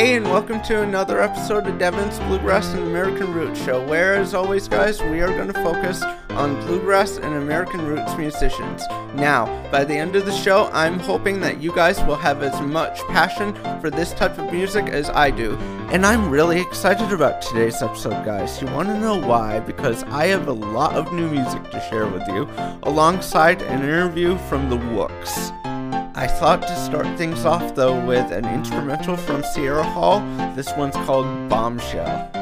Hey, and welcome to another episode of Devin's Bluegrass and American Roots Show, where, as always, guys, we are going to focus on bluegrass and American roots musicians. Now, by the end of the show, I'm hoping that you guys will have as much passion for this type of music as I do. And I'm really excited about today's episode, guys. You want to know why? Because I have a lot of new music to share with you, alongside an interview from the Wooks. I thought to start things off though with an instrumental from Sierra Hull. This one's called Bombshell.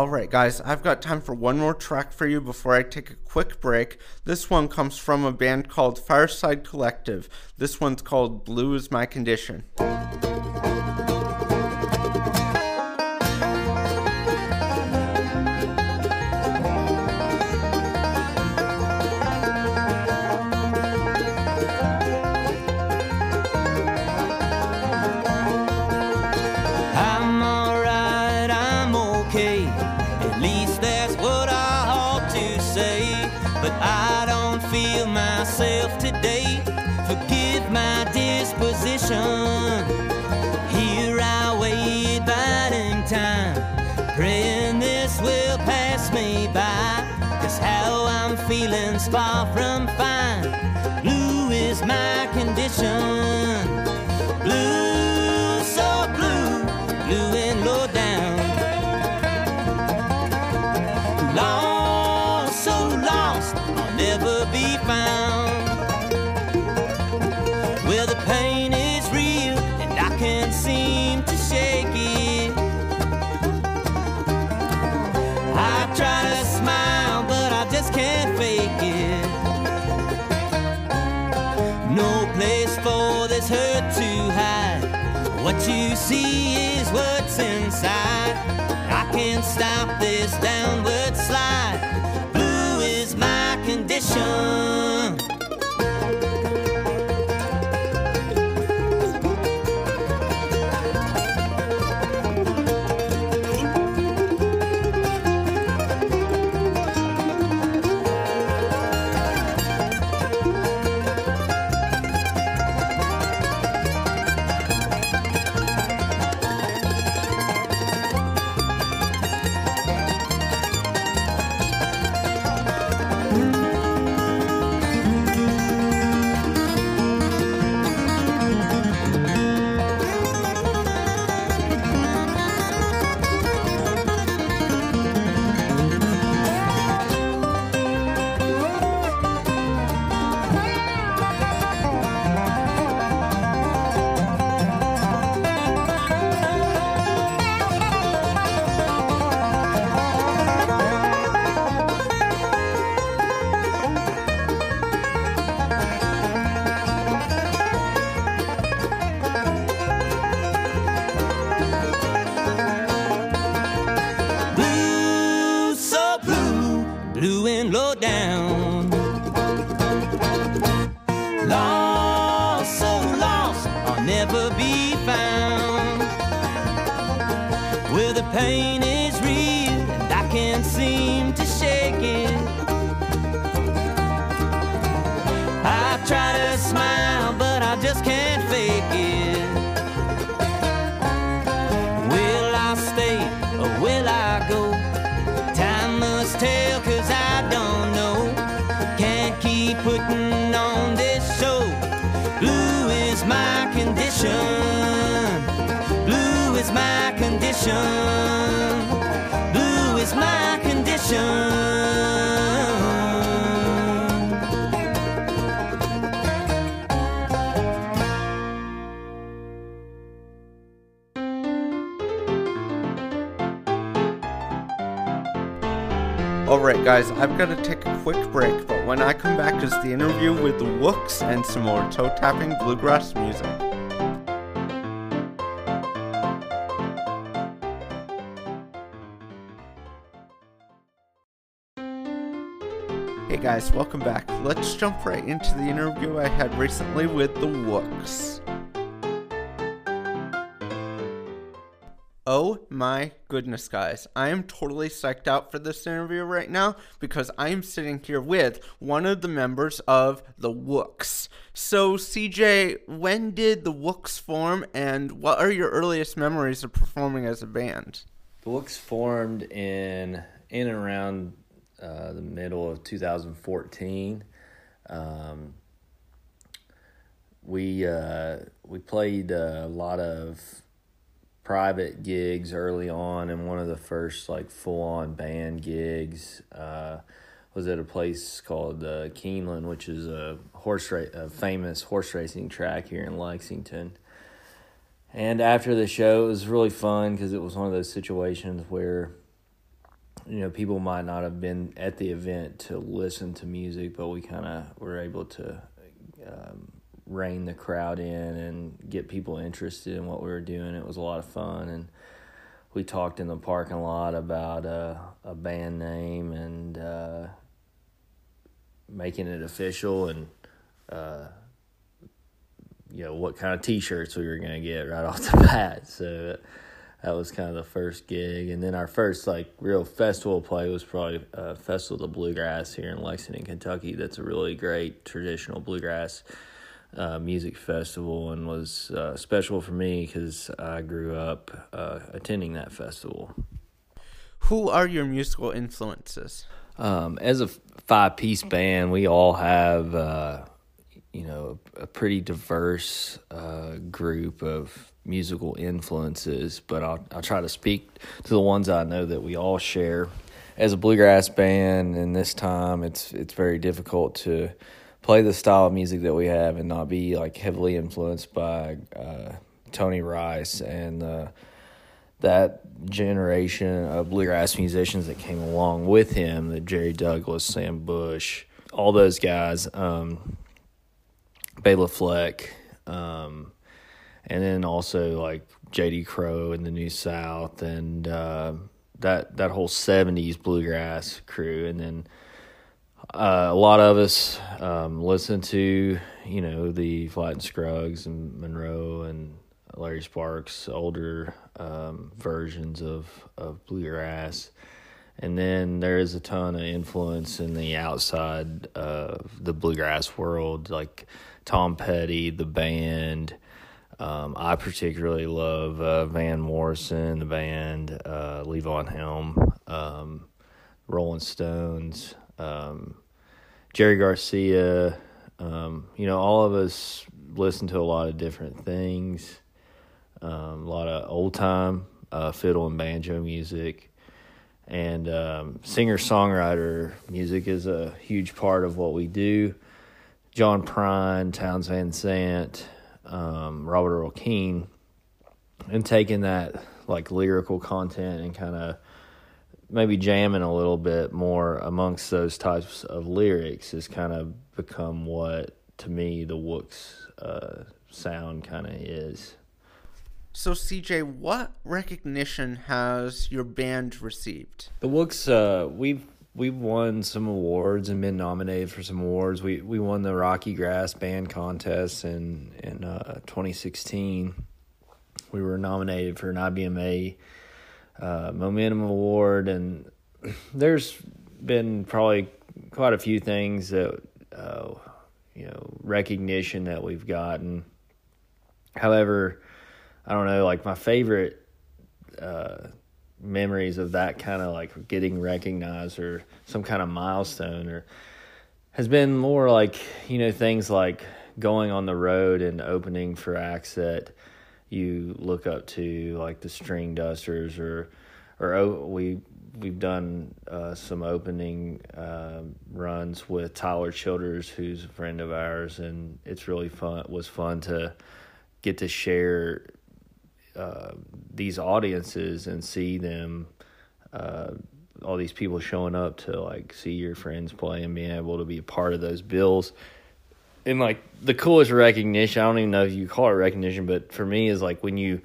Alright, guys, I've got time for one more track for you before I take a quick break. This one comes from a band called Fireside Collective. This one's called Blue is My Condition. Far from guys, I've got to take a quick break, but when I come back, it's the interview with the Wooks and some more toe tapping bluegrass music. Hey guys, welcome back. Let's jump right into the interview I had recently with the Wooks. Oh my goodness, guys. I am totally psyched out for this interview right now because I am sitting here with one of the members of the Wooks. So, CJ, when did the Wooks form and what are your earliest memories of performing as a band? The Wooks formed in in and around uh, the middle of 2014. Um, we uh, we played a lot of private gigs early on, and one of the first like full on band gigs uh, was at a place called uh, Keeneland, which is a horse ra- a famous horse racing track here in Lexington. And after the show, it was really fun because it was one of those situations where, you know, people might not have been at the event to listen to music, but we kind of were able to um, rein the crowd in and get people interested in what we were doing. It was a lot of fun, and we talked in the parking lot about uh, a band name and uh, making it official and. Uh, you know what kind of t-shirts we were going to get right off the bat so that was kind of the first gig and then our first like real festival play was probably uh, festival of the bluegrass here in lexington kentucky that's a really great traditional bluegrass uh, music festival and was uh, special for me because i grew up uh, attending that festival Who are your musical influences? um, as a five piece band, we all have, uh, you know, a pretty diverse uh, group of musical influences, but I'll, I'll try to speak to the ones I know that we all share. As a bluegrass band, and this time, it's it's very difficult to play the style of music that we have and not be like heavily influenced by uh, Tony Rice and uh, that generation of bluegrass musicians that came along with him, the Jerry Douglas, Sam Bush, all those guys, um, Bela Fleck, um, and then also like J.D. Crowe and the New South and uh, that that whole '70s bluegrass crew, and then uh, a lot of us um, listen to you know the Flatt and Scruggs and Monroe and Larry Sparks older um, versions of of bluegrass, and then there is a ton of influence in the outside of the bluegrass world, like Tom Petty, the band. Um, I particularly love uh, Van Morrison, the band, uh, Levon Helm, um, Rolling Stones, um, Jerry Garcia. Um, you know, all of us listen to a lot of different things, um, a lot of old time uh, fiddle and banjo music. And um, singer songwriter music is a huge part of what we do. John Prine, Townes Van Zandt, um, Robert Earl Keen, and taking that like lyrical content and kind of maybe jamming a little bit more amongst those types of lyrics has kind of become what to me the Wooks uh, sound kind of is. So, CJ, what recognition has your band received? The Wooks, uh, we've we've won some awards and been nominated for some awards. We we won the RockyGrass Band Contest in in uh, 2016. We were nominated for an IBMA uh, Momentum Award, and there's been probably quite a few things that uh, you know recognition that we've gotten. However, I don't know, like my favorite uh, memories of that kind of like getting recognized or some kind of milestone or has been more like you know things like going on the road and opening for that you look up to like the Stringdusters or or oh, we we've done uh, some opening uh, runs with Tyler Childers who's a friend of ours and it's really fun was fun to get to share uh, these audiences and see them, uh, all these people showing up to like see your friends play and being able to be a part of those bills. And like the coolest recognition, I don't even know if you call it recognition, but for me is like when you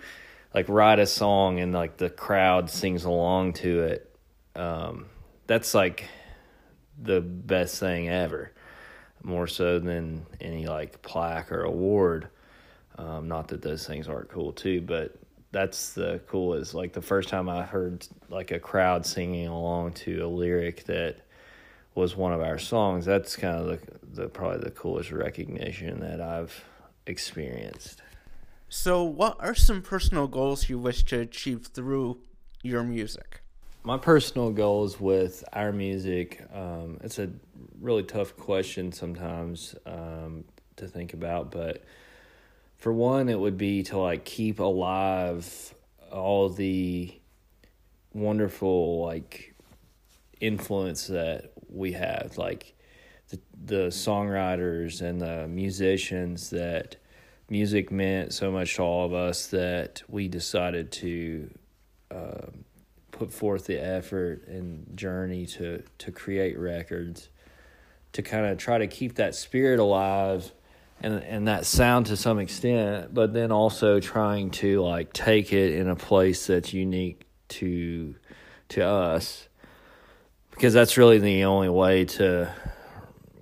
like write a song and like the crowd sings along to it. Um, that's like the best thing ever, more so than any like plaque or award. Um, not that those things aren't cool too, but that's the coolest. Like the first time I heard like a crowd singing along to a lyric that was one of our songs. That's kind of the, the probably the coolest recognition that I've experienced. So, what are some personal goals you wish to achieve through your music? My personal goals with our music, um, it's a really tough question sometimes um, to think about, but for one, it would be to like keep alive all the wonderful like influence that we have, like the the songwriters and the musicians that music meant so much to all of us that we decided to uh, put forth the effort and journey to to create records to kind of try to keep that spirit alive and and that sound to some extent, but then also trying to like take it in a place that's unique to to us because that's really the only way to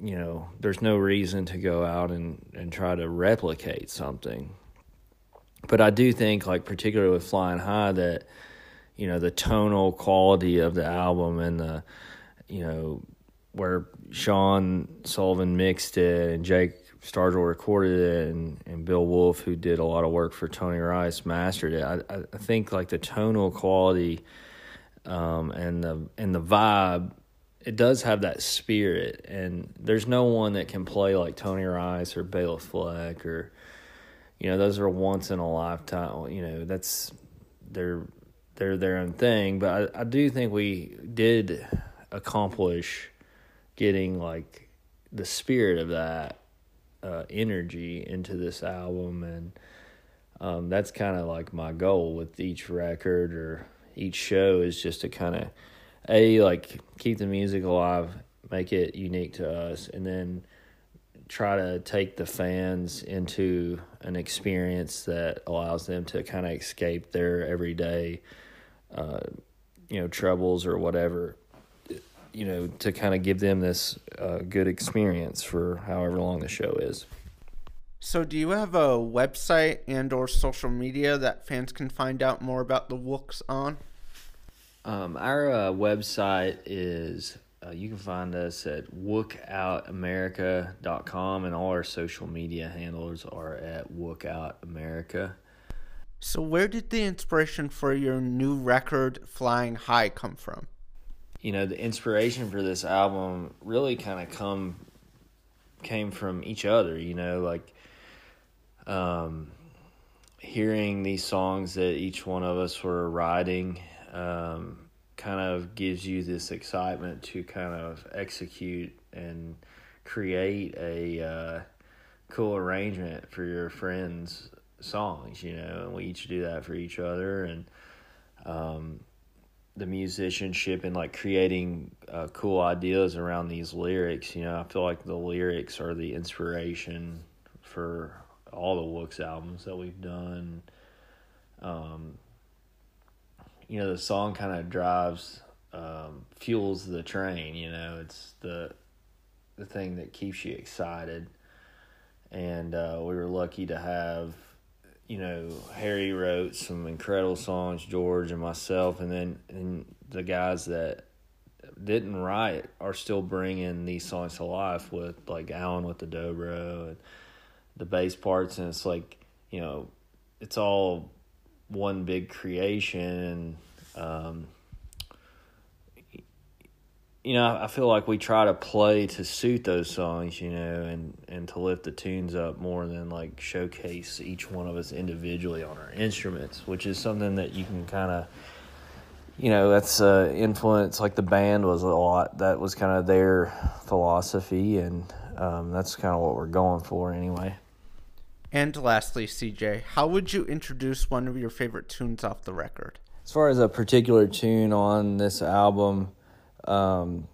you know there's no reason to go out and and try to replicate something but i do think like particularly with flying high that you know the tonal quality of the album and the you know where sean sullivan mixed it and jake Stargell recorded it, and, and Bill Wolf, who did a lot of work for Tony Rice, mastered it. I, I think like the tonal quality um, and the and the vibe, it does have that spirit, and there's no one that can play like Tony Rice or Bela Fleck or you know those are once in a lifetime. You know that's they're they're their own thing, but I, I do think we did accomplish getting like the spirit of that uh, energy into this album, and um, that's kind of like my goal with each record or each show is just to kind of a like keep the music alive, make it unique to us, and then try to take the fans into an experience that allows them to kind of escape their everyday, uh, you know, troubles or whatever. You know, to kind of give them this uh, good experience for however long the show is. So, do you have a website and/or social media that fans can find out more about the Wooks on? Um, our uh, website is uh, you can find us at wookoutamerica.com and all our social media handles are at wookoutamerica. So, where did the inspiration for your new record, Flying High, come from? You know, the inspiration for this album really kind of come came from each other. You know, like um, hearing these songs that each one of us were writing. Um, kind of gives you this excitement to kind of execute and create a uh, cool arrangement for your friends' songs, you know, and we each do that for each other and um, the musicianship and like creating uh, cool ideas around these lyrics, you know, I feel like the lyrics are the inspiration for all the Wooks albums that we've done. Um, you know the song kind of drives um, fuels the train you know it's the the thing that keeps you excited and uh, we were lucky to have you know harry wrote some incredible songs george and myself and then and the guys that didn't write are still bringing these songs to life with like alan with the dobro and the bass parts and it's like you know it's all one big creation and um, you know I feel like we try to play to suit those songs you know and and to lift the tunes up more than like showcase each one of us individually on our instruments which is something that you can kind of you know that's uh influence like the band was a lot that was kind of their philosophy and um, that's kind of what we're going for anyway and lastly, CJ, how would you introduce one of your favorite tunes off the record? As far as a particular tune on this album, um,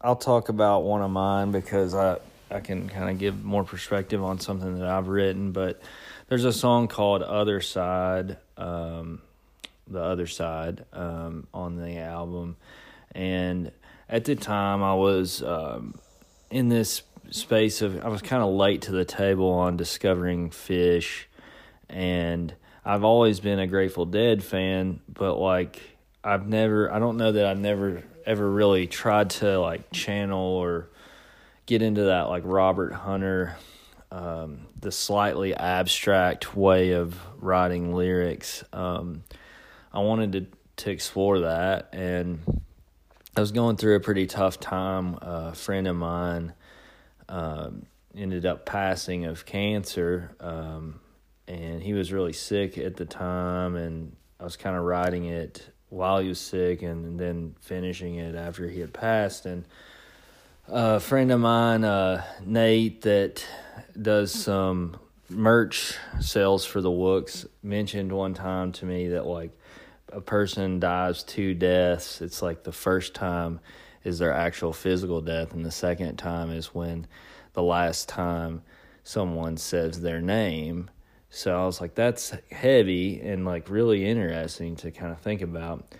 I'll talk about one of mine because I I can kind of give more perspective on something that I've written. But there's a song called "Other Side," um, the other side um, on the album, and at the time I was um, in this space of I was kind of late to the table on discovering Phish, and I've always been a Grateful Dead fan, but like I've never I don't know that I never ever really tried to like channel or get into that like Robert Hunter um, the slightly abstract way of writing lyrics. Um, I wanted to to explore that, and I was going through a pretty tough time. a friend of mine um, ended up passing of cancer, um, and he was really sick at the time, and I was kind of writing it while he was sick, and then finishing it after he had passed, and a friend of mine, uh, Nate, that does some merch sales for the Wooks, mentioned one time to me that like a person dies two deaths. It's like the first time is their actual physical death, and the second time is when the last time someone says their name. So I was like, that's heavy and like really interesting to kind of think about.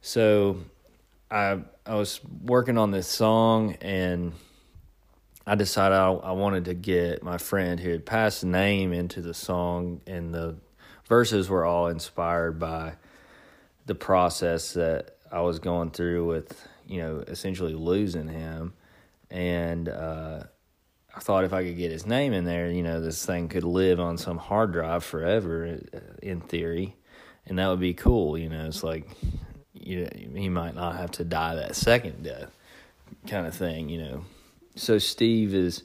So I I was working on this song and I decided I, I wanted to get my friend who had passed name into the song, and the verses were all inspired by the process that I was going through with, you know, essentially losing him. And uh, I thought if I could get his name in there, you know, this thing could live on some hard drive forever, uh, in theory, and that would be cool. You know, it's like you, he might not have to die that second death, kind of thing. You know, so Steve is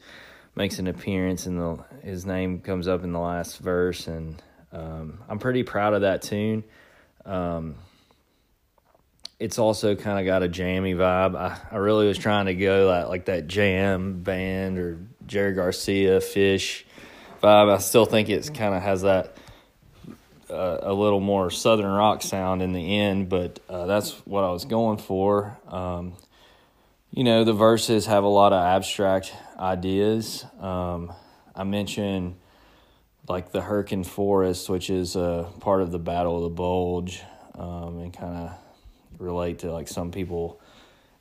makes an appearance and the his name comes up in the last verse, and um, I'm pretty proud of that tune. Um, it's also kind of got a jammy vibe. I, I really was trying to go like, like that jam band or Jerry Garcia Phish vibe. I still think it's kind of has that uh, a little more southern rock sound in the end, but uh, that's what I was going for. Um, you know, the verses have a lot of abstract ideas. Um, I mentioned like the Hürtgen Forest, which is a part of the Battle of the Bulge, um, and kind of relate to like some people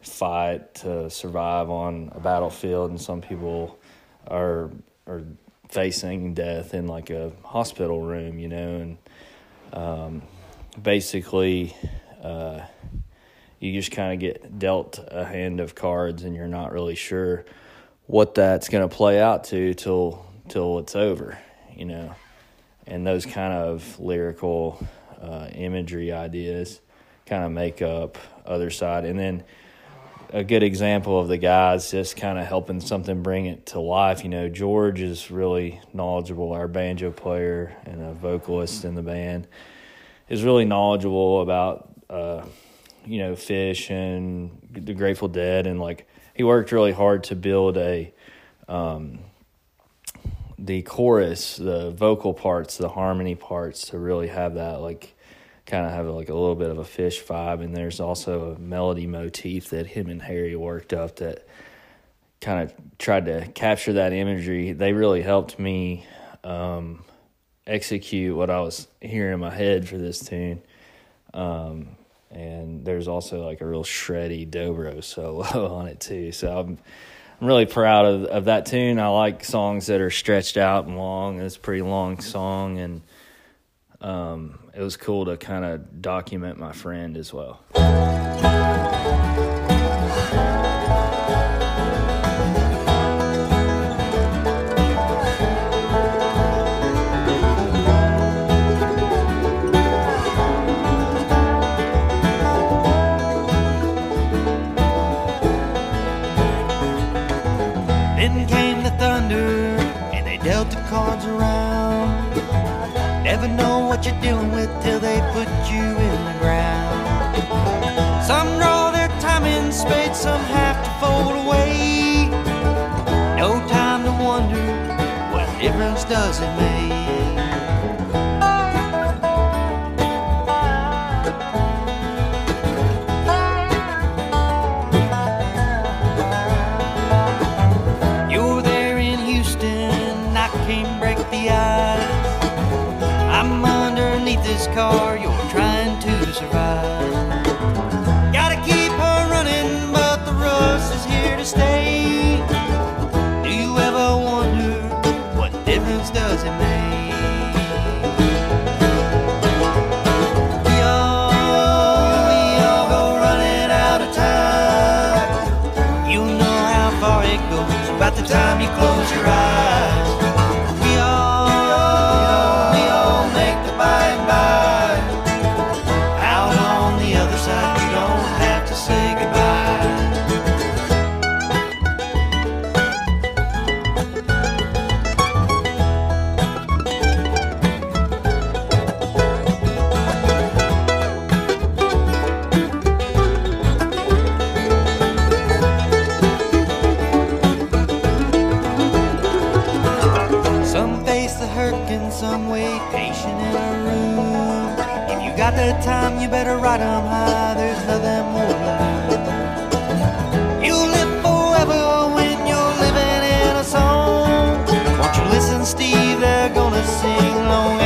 fight to survive on a battlefield, and some people are are facing death in like a hospital room, you know, and um, basically. Uh, you just kind of get dealt a hand of cards and you're not really sure what that's going to play out to till till it's over you know and those kind of lyrical uh, imagery ideas kind of make up other side. And then a good example of the guys just kind of helping something bring it to life. You know george is really knowledgeable our banjo player and a vocalist in the band is really knowledgeable about uh, you know, Phish and the Grateful Dead, and like he worked really hard to build a um, the chorus, the vocal parts, the harmony parts to really have that like kind of have like a little bit of a Phish vibe. And there's also a melody motif that him and Harry worked up that kind of tried to capture that imagery. They really helped me um, execute what I was hearing in my head for this tune. Um, and there's also like a real shreddy dobro solo on it too. So I'm I'm really proud of of that tune. I like songs that are stretched out and long. It's a pretty long song, and um, it was cool to kind of document my friend as well. You're dealing with till they put you in the ground. Some draw their time in spades, some have to fold away. No time to wonder what difference does it make. This car, you're They're gonna sing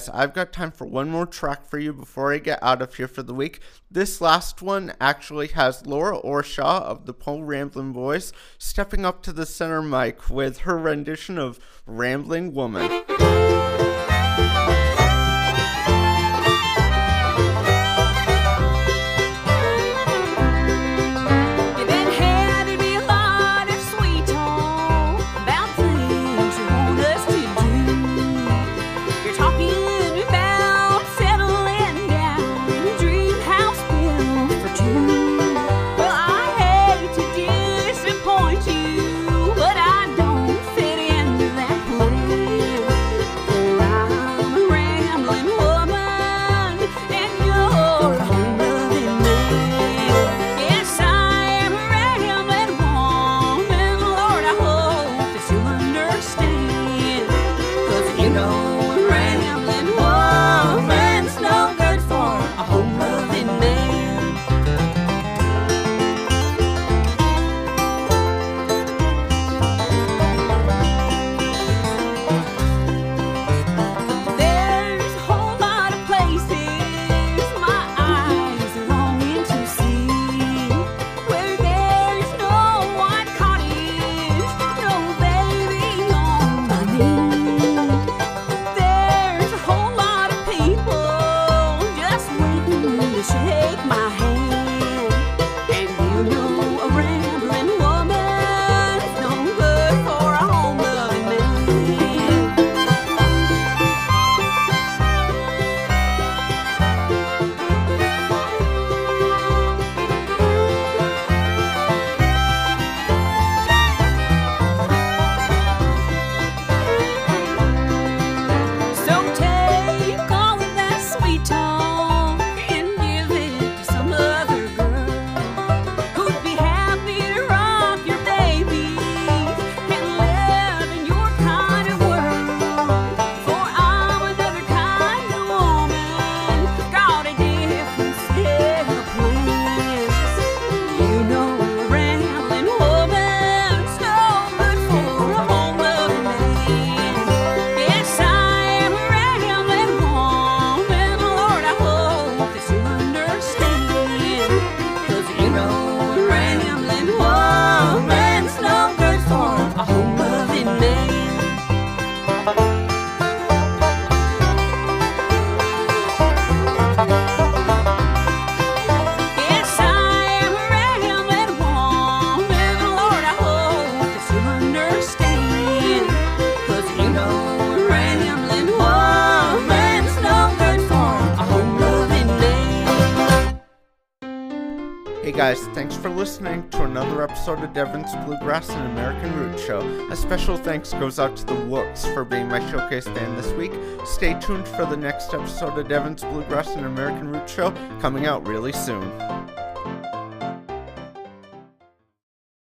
guys, I've got time for one more track for you before I get out of here for the week. This last one actually has Laura Orshaw of the Po' Ramblin' Boys stepping up to the center mic with her rendition of Rambling Woman. episode of Devon's Bluegrass and American Root Show. A special thanks goes out to The Wooks for being my showcase band this week. Stay tuned for the next episode of Devon's Bluegrass and American Root Show coming out really soon.